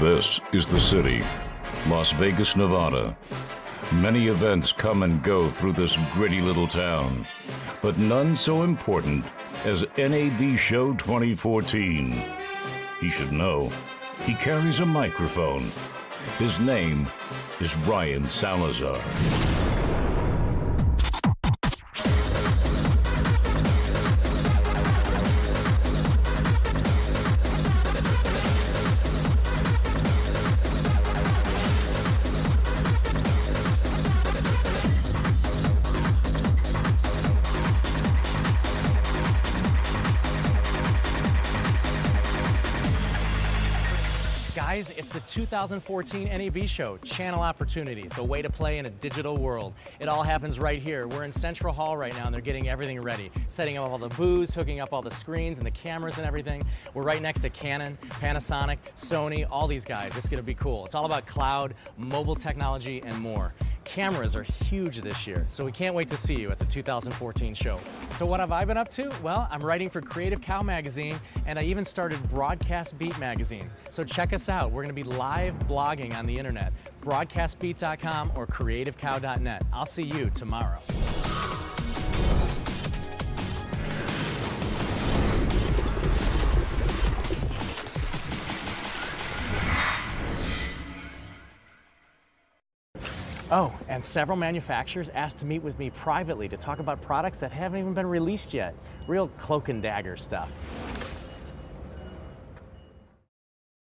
This is the city, Las Vegas, Nevada. Many events come and go through this gritty little town, but none so important as NAB Show 2014. He should know. He carries a microphone. His name is Ryan Salazar. Guys, it's the 2014 NAB show, Channel Opportunity, the way to play in a digital world. It all happens right here. We're in Central Hall right now and they're getting everything ready, setting up all the booths, hooking up all the screens and the cameras and everything. We're right next to Canon, Panasonic, Sony, all these guys. It's gonna be cool. It's all about cloud, mobile technology, and more. Cameras are huge this year, so we can't wait to see you at the 2014 show. So what have I been up to? Well, I'm writing for Creative Cow magazine, and I even started Broadcast Beat magazine. So check us out. We're going to be live blogging on the internet, broadcastbeat.com or creativecow.net. I'll see you tomorrow. Oh, and several manufacturers asked to meet with me privately to talk about products that haven't even been released yet. Real cloak and dagger stuff.